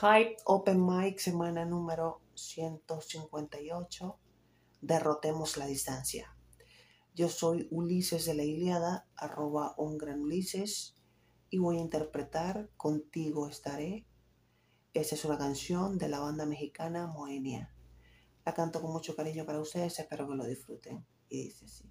Hype Open Mic, semana número 158. Derrotemos la distancia. Yo soy Ulises de la Iliada, arroba un gran Ulises, y voy a interpretar Contigo estaré. Esta es una canción de la banda mexicana Moenia. La canto con mucho cariño para ustedes, espero que lo disfruten. Y dice así.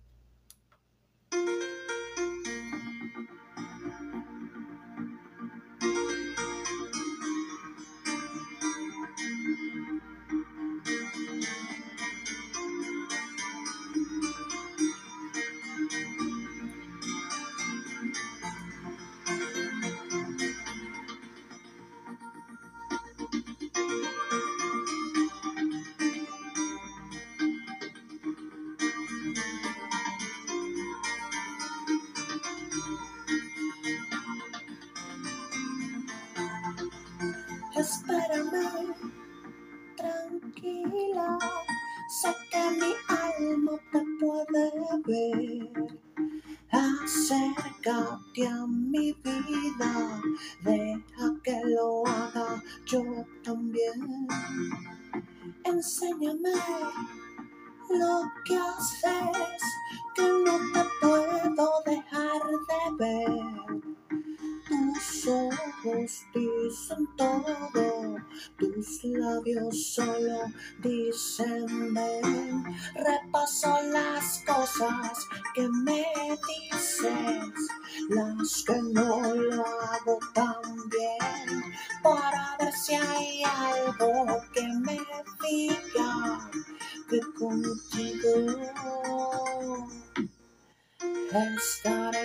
Espérame, tranquila, sé que mi alma te puede ver. Acércate a mi vida, deja que lo haga yo también. Enséñame lo que haces, dicen todo, tus labios solo dicen ven. Repaso las cosas que me dices, las que no lo hago tan bien, para ver si hay algo que me diga que contigo estaré.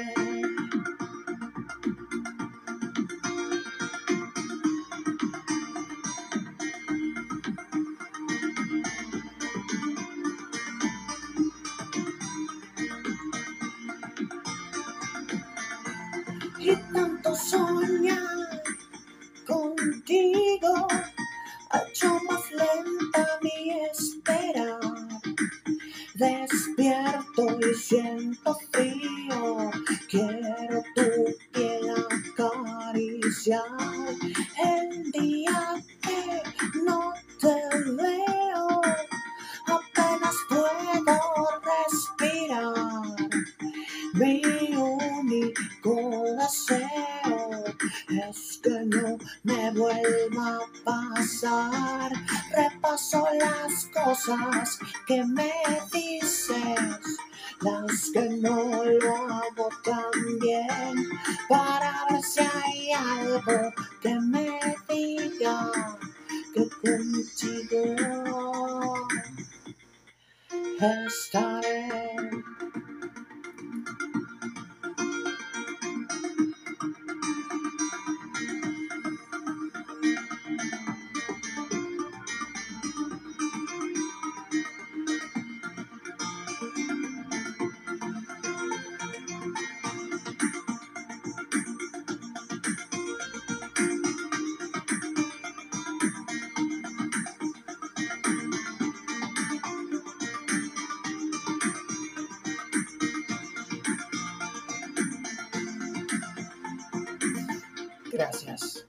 Soñar contigo ha hecho más lenta mi espera. Despierto y siento frío, quiero tu piel acariciar. El día es que no me vuelva a pasar. Repaso las cosas que me dices, las que no lo hago tan bien, para ver si hay algo que me diga que contigo estaré. Gracias.